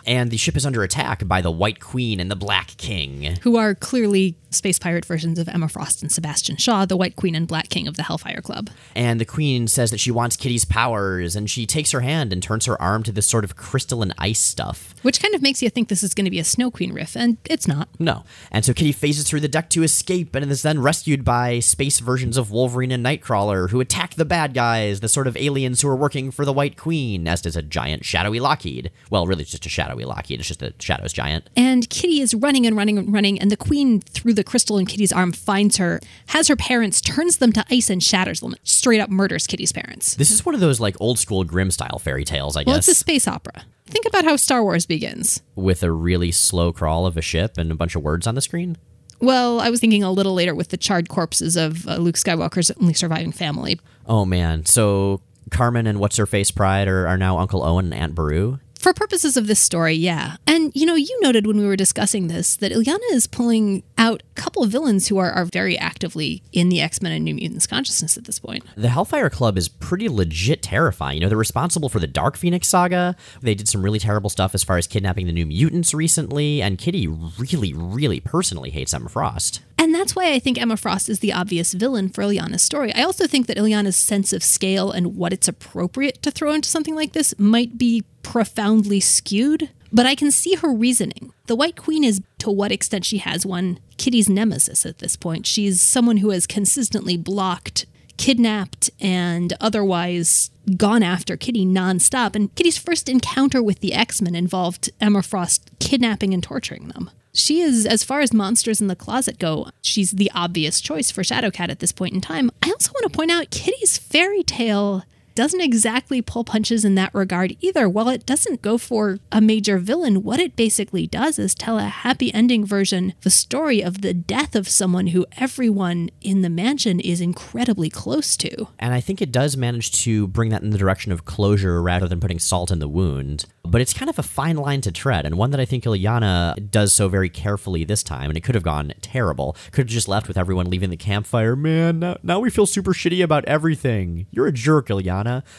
And the ship is under attack by the White Queen and the Black King. Who are clearly space pirate versions of Emma Frost and Sebastian Shaw, the White Queen and Black King of the Hellfire Club. And the Queen says that she wants Kitty's powers, and she takes her hand and turns her arm to this sort of crystalline ice stuff. Which kind of makes you think this is going to be a Snow Queen riff, and it's not. No. And so Kitty phases through the deck to escape and is then rescued by space versions of Wolverine and Nightcrawler who attack the bad guys, the sort of aliens who are working for the White Queen, as does a giant shadowy Lockheed. Well, really, just a shadowy Lockheed. It's just a Shadows giant. And Kitty is running and running and running, and the Queen, through the crystal in Kitty's arm, finds her, has her parents, turns them to ice and shatters them, straight up murders Kitty's parents. This is one of those like old school Grimm style fairy tales, I Well, guess, it's a space opera. Think about how Star Wars begins. with a really slow crawl of a ship and a bunch of words on the screen. Well, I was thinking a little later with the charred corpses of uh, Luke Skywalker's only surviving family. Oh man, so Carmen and what's her face Pryde are, are now Uncle Owen and Aunt Beru. For purposes of this story, yeah. And you know, you noted when we were discussing this that Illyana is pulling out a couple of villains who are, are very actively in the X Men and New Mutants consciousness at this point. The Hellfire Club is pretty legit terrifying. You know, they're responsible for the Dark Phoenix saga. They did some really terrible stuff as far as kidnapping the New Mutants recently, and Kitty really, really personally hates Emma Frost. And that's why I think Emma Frost is the obvious villain for Illyana's story. I also think that Illyana's sense of scale and what it's appropriate to throw into something like this might be profoundly skewed, but I can see her reasoning. The White Queen is, to what extent she has one, Kitty's nemesis at this point. She's someone who has consistently blocked, kidnapped, and otherwise gone after Kitty nonstop. And Kitty's first encounter with the X Men involved Emma Frost kidnapping and torturing them. She is, as far as monsters in the closet go, she's the obvious choice for Shadowcat at this point in time. I also want to point out Kitty's fairy tale doesn't exactly pull punches in that regard either. While it doesn't go for a major villain, what it basically does is tell a happy ending version, the story of the death of someone who everyone in the mansion is incredibly close to. And I think it does manage to bring that in the direction of closure rather than putting salt in the wound. but it's kind of a fine line to tread, and one that I think Illyana does so very carefully this time, and it could have gone terrible. Could have just left with everyone leaving the campfire. Man, now, now we feel super shitty about everything. You're a jerk,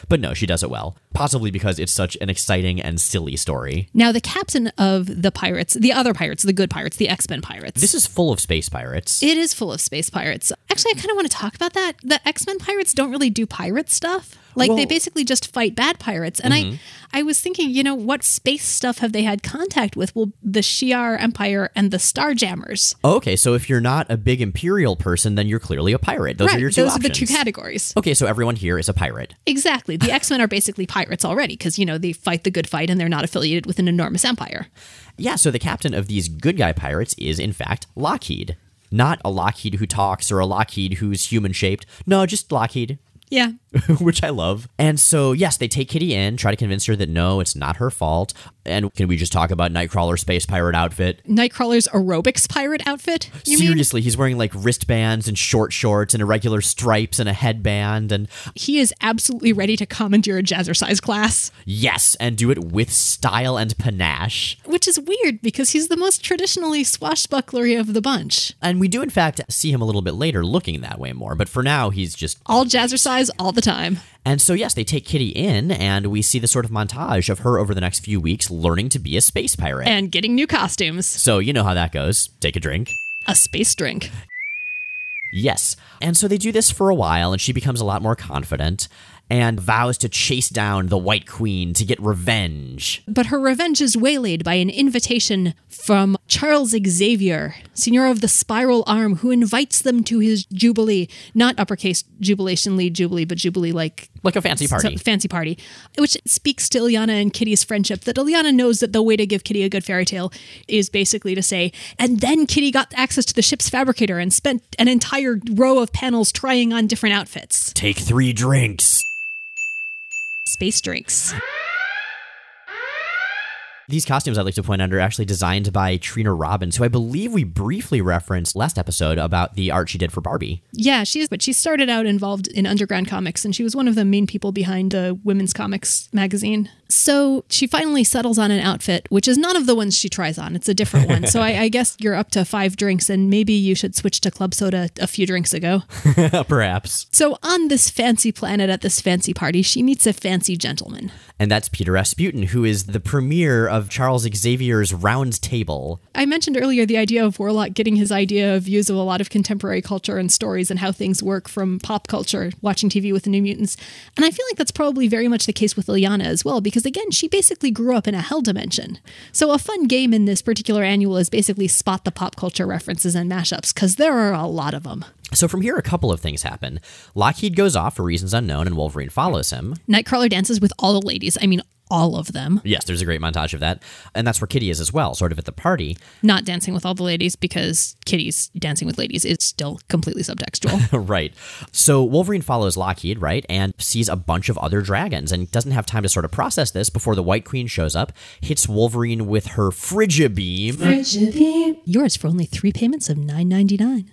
But no, she does it well. Possibly because it's such an exciting and silly story. Now, the captain of the pirates, the other pirates, the good pirates, the X Men pirates. This is full of space pirates. it is full of space pirates. Actually, I kind of want to talk about that. The X Men pirates don't really do pirate stuff. Like they basically just fight bad pirates. And I, mm-hmm. I was thinking, you know, what space stuff have they had contact with? Well, the Shi'ar Empire and the Starjammers. Oh, okay, so if you're not a big Imperial person, then you're clearly a pirate. Those right. are your two Those options. are the two categories. Okay, so everyone here is a pirate. Exactly. The X Men are basically pirates already because, you know, they fight the good fight and they're not affiliated with an enormous empire. Yeah, so the captain of these good guy pirates is, in fact, Lockheed. Not a Lockheed who talks or a Lockheed who's human shaped. No, just Lockheed. Yeah. which I love. And so, yes, they take Kitty in, try to convince her that no, it's not her fault. And can we just talk about Nightcrawler's space pirate outfit? Nightcrawler's aerobics pirate outfit. You mean Seriously, he's wearing like wristbands and short shorts and irregular stripes and a headband. And he is absolutely ready to commandeer a jazzercise class, yes, and do it with style and panache. which is weird because he's the most traditionally swashbucklery of the bunch. And we do, in fact, see him a little bit later looking that way more. But for now, he's just All jazzercise all the time. And so, yes, they take Kitty in, and we see the sort of montage of her over the next few weeks learning to be a space pirate. And getting new costumes. so, you know how that goes. Take a drink. A space drink. Yes. And so they do this for a while, and she becomes a lot more confident and vows to chase down the White Queen to get revenge. But her revenge is waylaid by an invitation from Charles Xavier, Seigneur of the Spiral Arm, who invites them to his Jubilee, not uppercase jubilation lead Jubilee, but Jubilee like Like a fancy party. So- fancy party, which speaks to Illyana and Kitty's friendship. That Illyana knows that the way to give Kitty a good fairy tale is basically to say, and then Kitty got access to the ship's fabricator and spent an entire row of panels trying on different outfits. Take three drinks. Space drinks. These costumes, I'd like to point out, are actually designed by Trina Robbins, who I believe we briefly referenced last episode about the art she did for Barbie. Yeah, she is, but she started out involved in underground comics, and she was one of the main people behind a women's comics magazine. So she finally settles on an outfit, which is none of the ones she tries on. It's a different one. So I, I guess you're up to five drinks, and maybe you should switch to club soda a few drinks ago. Perhaps. So on this fancy planet at this fancy party, she meets a fancy gentleman. And that's Peter Rasputin, who is the premier of Charles Xavier's Round Table. I mentioned earlier the idea of Warlock getting his idea of views of a lot of contemporary culture and stories and how things work from pop culture, watching TV with the New Mutants. And I feel like that's probably very much the case with Illyana as well, because again, she basically grew up in a hell dimension. So a fun game in this particular annual is basically spot the pop culture references and mashups, because there are a lot of them. So from here, a couple of things happen. Lockheed goes off for reasons unknown, and Wolverine follows him. Nightcrawler dances with all the ladies. I mean, all of them. Yes, there's a great montage of that. And that's where Kitty is as well, sort of at the party. Not dancing with all the ladies because Kitty's dancing with ladies is still completely subtextual. right. So Wolverine follows Lockheed, right, and sees a bunch of other dragons and doesn't have time to sort of process this before the White Queen shows up, hits Wolverine with her Frigibeam, Frigibeam. Yours for only three payments of nine ninety nine.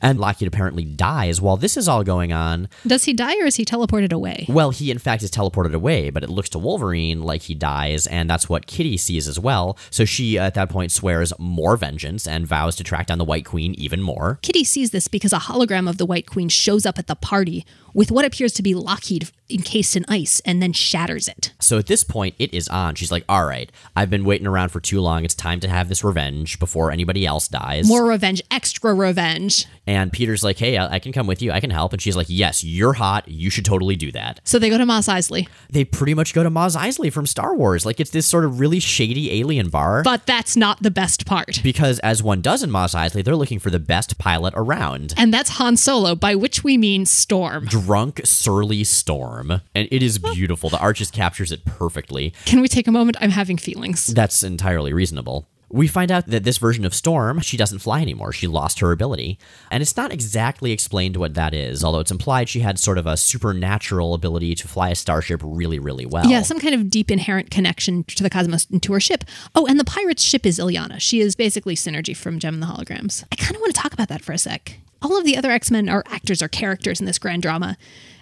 and Lockheed apparently dies. While this is all going on, Does he die or is he teleported away? well, he in fact is teleported away, but it looks to Wolverine like he dies, and that's what Kitty sees as well. So she, uh, at that point, swears more vengeance and vows to track down the White Queen even more. Kitty sees this because a hologram of the White Queen shows up at the party with what appears to be Lockheed encased in ice and then shatters it. So at this point, it is on. She's like, all right, I've been waiting around for too long. It's time to have this revenge before anybody else dies. More revenge, extra revenge. And Peter's like, hey, I I can come with you. I can help. And she's like, yes, you're hot. You should totally do that. So they go to Mos Eisley. They pretty much go to Mos Eisley from Star Wars. Like, it's this sort of really shady alien bar. But that's not the best part. because as one does in Mos Eisley, they're looking for the best pilot around. And that's Han Solo, by which we mean Storm. Drunk, surly Storm. And it is beautiful. The art just captures it perfectly. Can we take a moment? I'm having feelings. That's entirely reasonable. We find out that this version of Storm, she doesn't fly anymore. She lost her ability. And it's not exactly explained what that is, although it's implied she had sort of a supernatural ability to fly a starship really, really well. Yeah, some kind of deep inherent connection to the cosmos and to her ship. Oh, and the pirate's ship is Illyana. She is basically Synergy from Jem and the Holograms. I kind of want to talk about that for a sec. All of the other X Men are actors or characters in this grand drama,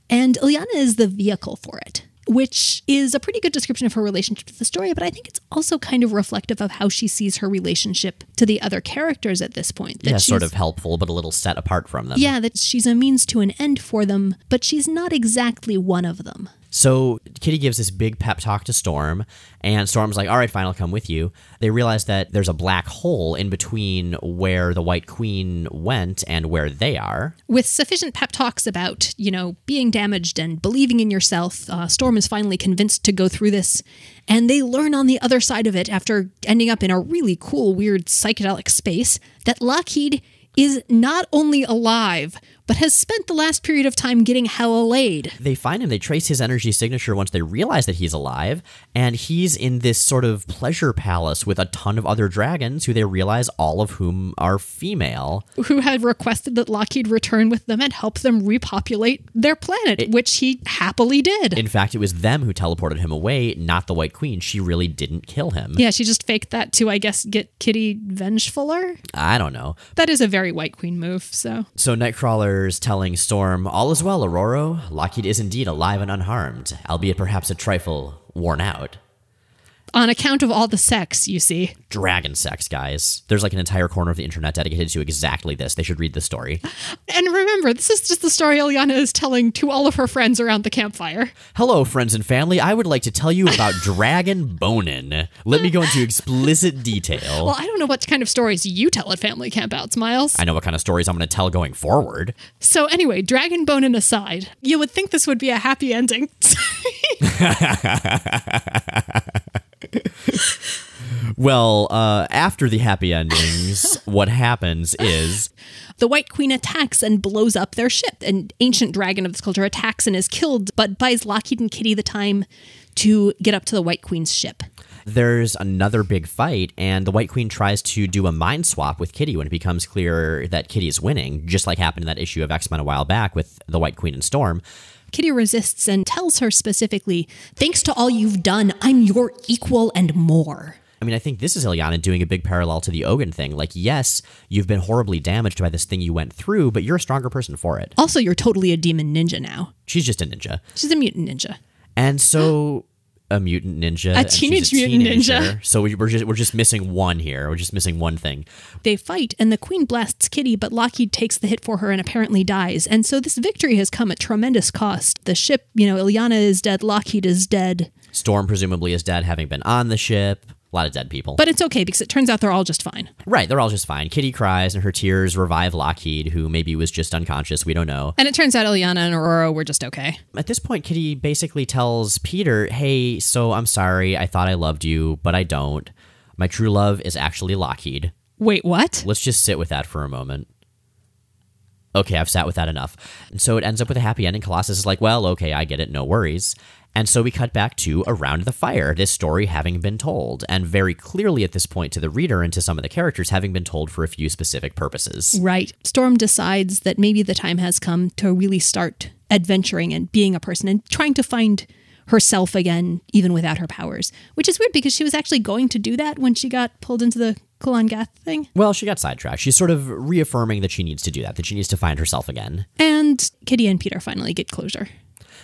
and Illyana is the vehicle for it. which is a pretty good description of her relationship to the story, but I think it's also kind of reflective of how she sees her relationship to the other characters at this point. That Yeah, sort of helpful, but a little set apart from them. Yeah, that she's a means to an end for them, but she's not exactly one of them. So Kitty gives this big pep talk to Storm, and Storm's like, "All right, fine, I'll come with you." They realize that there's a black hole in between where the White Queen went and where they are. With sufficient pep talks about, you know, being damaged and believing in yourself, uh, Storm is finally convinced to go through this. And they learn on the other side of it, after ending up in a really cool, weird psychedelic space, that Lockheed is not only alive, but has spent the last period of time getting hella laid. They find him, they trace his energy signature once they realize that he's alive, and he's in this sort of pleasure palace with a ton of other dragons who they realize all of whom are female. Who had requested that Lockheed return with them and help them repopulate their planet, which he happily did. In fact, it was them who teleported him away, not the White Queen. She really didn't kill him. yeah, she just faked that to, I guess, get Kitty vengefuler. I don't know. That is a very White Queen move, so. So Telling Storm, All is well, Aurora. Lockheed is indeed alive and unharmed, albeit perhaps a trifle worn out. On account of all the sex, you see. Dragon sex, guys. There's like an entire corner of the internet dedicated to exactly this. They should read the story. And remember, this is just the story Illyana is telling to all of her friends around the campfire. Hello, friends and family. I would like to tell you about Dragon Bonin. Let me go into explicit detail. Well, I don't know what kind of stories you tell at family campouts, Miles. I know what kind of stories I'm going to tell going forward. So anyway, Dragon Bonin aside, you would think this would be a happy ending. Well, uh, after the happy endings, what happens is the White Queen attacks and blows up their ship. An ancient dragon of this culture attacks and is killed, but buys Lockheed and Kitty the time to get up to the White Queen's ship. there's another big fight, and the White Queen tries to do a mind swap with Kitty when it becomes clear that Kitty is winning, just like happened in that issue of X Men a while back with the White Queen and Storm. Kitty resists and tells her specifically, Thanks to all you've done, I'm your equal and more. I mean, I think this is Illyana doing a big parallel to the Ogun thing. Like, yes, you've been horribly damaged by this thing you went through, but you're a stronger person for it. Also, you're totally a demon ninja now. She's just a ninja. She's a mutant ninja. And so. A mutant ninja, A teenage mutant ninja. So we- we're just we're just missing one here. We're just missing one thing. They fight, and the queen blasts Kitty, but Lockheed takes the hit for her and apparently dies. And so this victory has come at tremendous cost. The ship, you know, Illyana is dead, Lockheed is dead. Storm presumably is dead, having been on the ship. A lot of dead people. But it's okay because it turns out they're all just fine. Right, they're all just fine. Kitty cries, and her tears revive Lockheed, who maybe was just unconscious. We don't know. And it turns out Illyana and Aurora were just okay. At this point, Kitty basically tells Peter, Hey, so I'm sorry. I thought I loved you, but I don't. My true love is actually Lockheed. Wait, what? Let's just sit with that for a moment. Okay, I've sat with that enough. And so it ends up with a happy ending. Colossus is like, Well, okay, I get it. No worries. And so we cut back to Around the Fire, this story having been told, and very clearly at this point to the reader and to some of the characters having been told for a few specific purposes. Right. Storm decides that maybe the time has come to really start adventuring and being a person and trying to find herself again, even without her powers. Which is weird because she was actually going to do that when she got pulled into the Kulan Gath thing. Well, she got sidetracked. She's sort of reaffirming that she needs to do that, that she needs to find herself again. And Kitty and Peter finally get closure.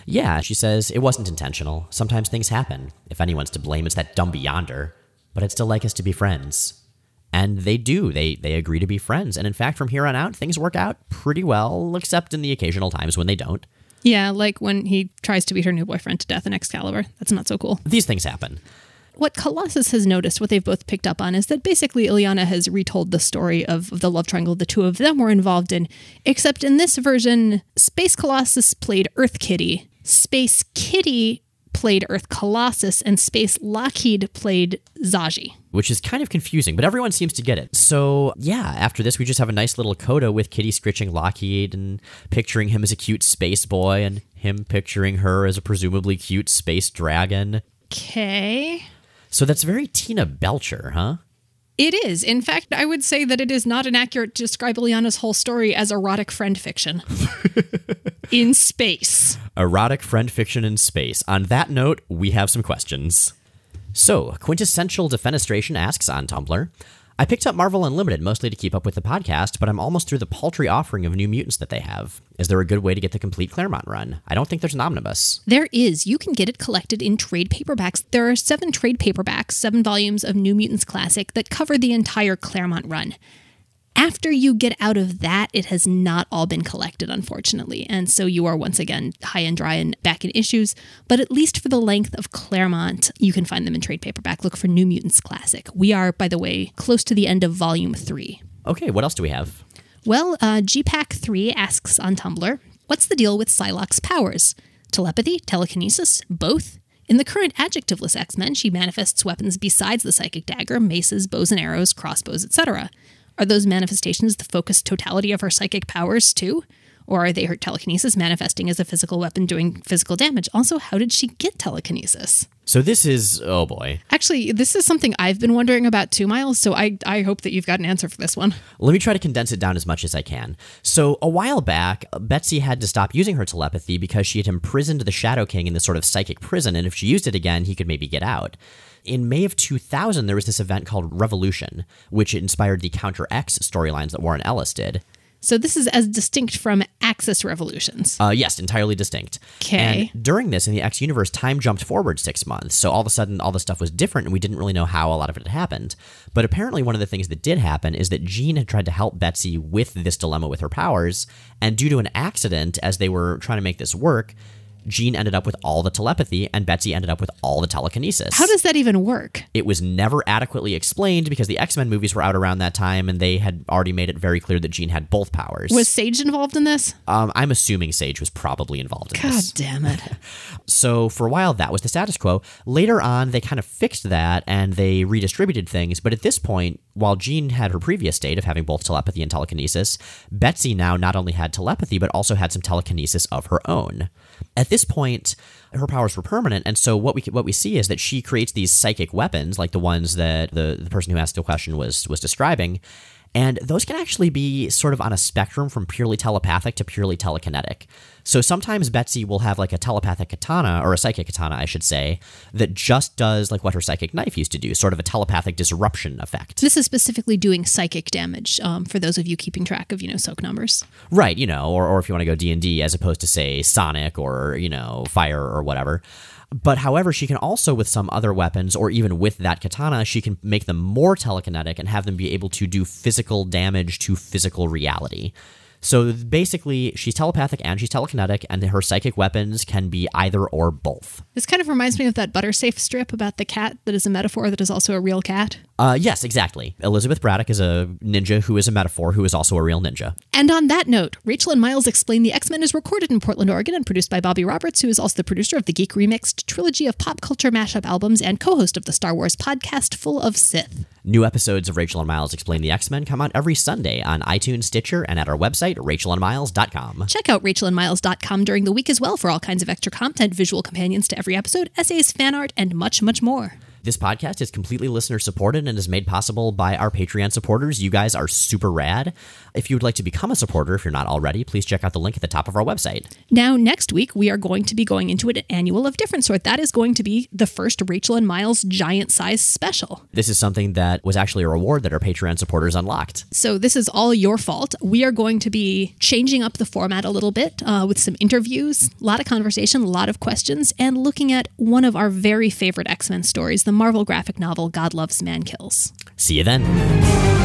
Yeah, she says, it wasn't intentional. Sometimes things happen. If anyone's to blame, it's that dumb beyonder. But I'd still like us to be friends. And they do. They they agree to be friends. And in fact, from here on out, things work out pretty well, except in the occasional times when they don't. Yeah, like when he tries to beat her new boyfriend to death in Excalibur. That's not so cool. These things happen. What Colossus has noticed, what they've both picked up on, is that basically Illyana has retold the story of the love triangle the two of them were involved in, except in this version, Space Colossus played Earth Kitty, Space Kitty played Earth Colossus, and Space Lockheed played Zsaji. Which is kind of confusing, but everyone seems to get it. So, yeah, after this, we just have a nice little coda with Kitty scritching Lockheed and picturing him as a cute space boy and him picturing her as a presumably cute space dragon. Okay. So that's very Tina Belcher, huh? It is. In fact, I would say that it is not inaccurate to describe Illyana's whole story as erotic friend fiction in space. Erotic friend fiction in space. On that note, we have some questions. So, Quintessential Defenestration asks on Tumblr I picked up Marvel Unlimited mostly to keep up with the podcast, but I'm almost through the paltry offering of New Mutants that they have. Is there a good way to get the complete Claremont run? I don't think there's an omnibus. There is. You can get it collected in trade paperbacks. There are seven trade paperbacks, seven volumes of New Mutants Classic that cover the entire Claremont run. After you get out of that, it has not all been collected, unfortunately. And so you are once again high and dry and back in issues. But at least for the length of Claremont, you can find them in trade paperback. Look for New Mutants Classic. We are, by the way, close to the end of volume three. Okay, what else do we have? Well, uh, GPAC3 asks on Tumblr What's the deal with Psylocke's powers? Telepathy? Telekinesis? Both? In the current adjectiveless X Men, she manifests weapons besides the psychic dagger, maces, bows and arrows, crossbows, etc. Are those manifestations the focused totality of her psychic powers too? Or are they her telekinesis manifesting as a physical weapon doing physical damage? Also, how did she get telekinesis? So this is oh boy. Actually, this is something I've been wondering about too, Miles. So I, I hope that you've got an answer for this one. Let me try to condense it down as much as I can. So a while back, Betsy had to stop using her telepathy because she had imprisoned the Shadow King in this sort of psychic prison, and if she used it again, he could maybe get out in May of 2000, there was this event called Revolution, which inspired the Counter X storylines that Warren Ellis did. So this is as distinct from Axis Revolutions. Uh, yes, entirely distinct. Okay. During this, in the X universe, time jumped forward six months. So all of a sudden, all the stuff was different, and we didn't really know how a lot of it had happened. But apparently, one of the things that did happen is that Jean had tried to help Betsy with this dilemma with her powers, and due to an accident, as they were trying to make this work, Jean ended up with all the telepathy and Betsy ended up with all the telekinesis. How does that even work? It was never adequately explained because the X Men movies were out around that time and they had already made it very clear that Jean had both powers. Was Sage involved in this? Um, I'm assuming Sage was probably involved in God this. God damn it. so for a while, that was the status quo. Later on, they kind of fixed that and they redistributed things. But at this point, while Jean had her previous state of having both telepathy and telekinesis, Betsy now not only had telepathy, but also had some telekinesis of her own. At this point, her powers were permanent, and so what we what we see is that she creates these psychic weapons, like the ones that the, the person who asked the question was was describing, and those can actually be sort of on a spectrum from purely telepathic to purely telekinetic. So sometimes Betsy will have like a telepathic katana, or a psychic katana, I should say, that just does like what her psychic knife used to do, sort of a telepathic disruption effect. This is specifically doing psychic damage um, for those of you keeping track of, you know, soak numbers. Right, you know, or, or if you want to go D&D as opposed to, say, Sonic or, you know, Fire or whatever. But however, she can also, with some other weapons, or even with that katana, she can make them more telekinetic and have them be able to do physical damage to physical reality. So basically, she's telepathic and she's telekinetic, and her psychic weapons can be either or both. This kind of reminds me of that Buttersafe strip about the cat that is a metaphor that is also a real cat. Uh, yes, exactly. Elizabeth Braddock is a ninja who is a metaphor who is also a real ninja. And on that note, Rachel and Miles Explain the X Men is recorded in Portland, Oregon, and produced by Bobby Roberts, who is also the producer of the Geek Remixed trilogy of pop culture mashup albums and co host of the Star Wars podcast Full of Sith. New episodes of Rachel and Miles Explain the X Men come out every Sunday on iTunes, Stitcher, and at our website, rachelandmiles.com. Check out rachelandmiles.com during the week as well for all kinds of extra content, visual companions to every episode, essays, fan art, and much, much more. This podcast is completely listener supported and is made possible by our Patreon supporters. You guys are super rad. If you would like to become a supporter, if you're not already, please check out the link at the top of our website. Now, next week, we are going to be going into an annual of different sort. That is going to be the first Rachel and Miles giant size special. This is something that was actually a reward that our Patreon supporters unlocked. So, this is all your fault. We are going to be changing up the format a little bit uh, with some interviews, a lot of conversation, a lot of questions, and looking at one of our very favorite X Men stories, the Marvel graphic novel God Loves Man Kills. See you then.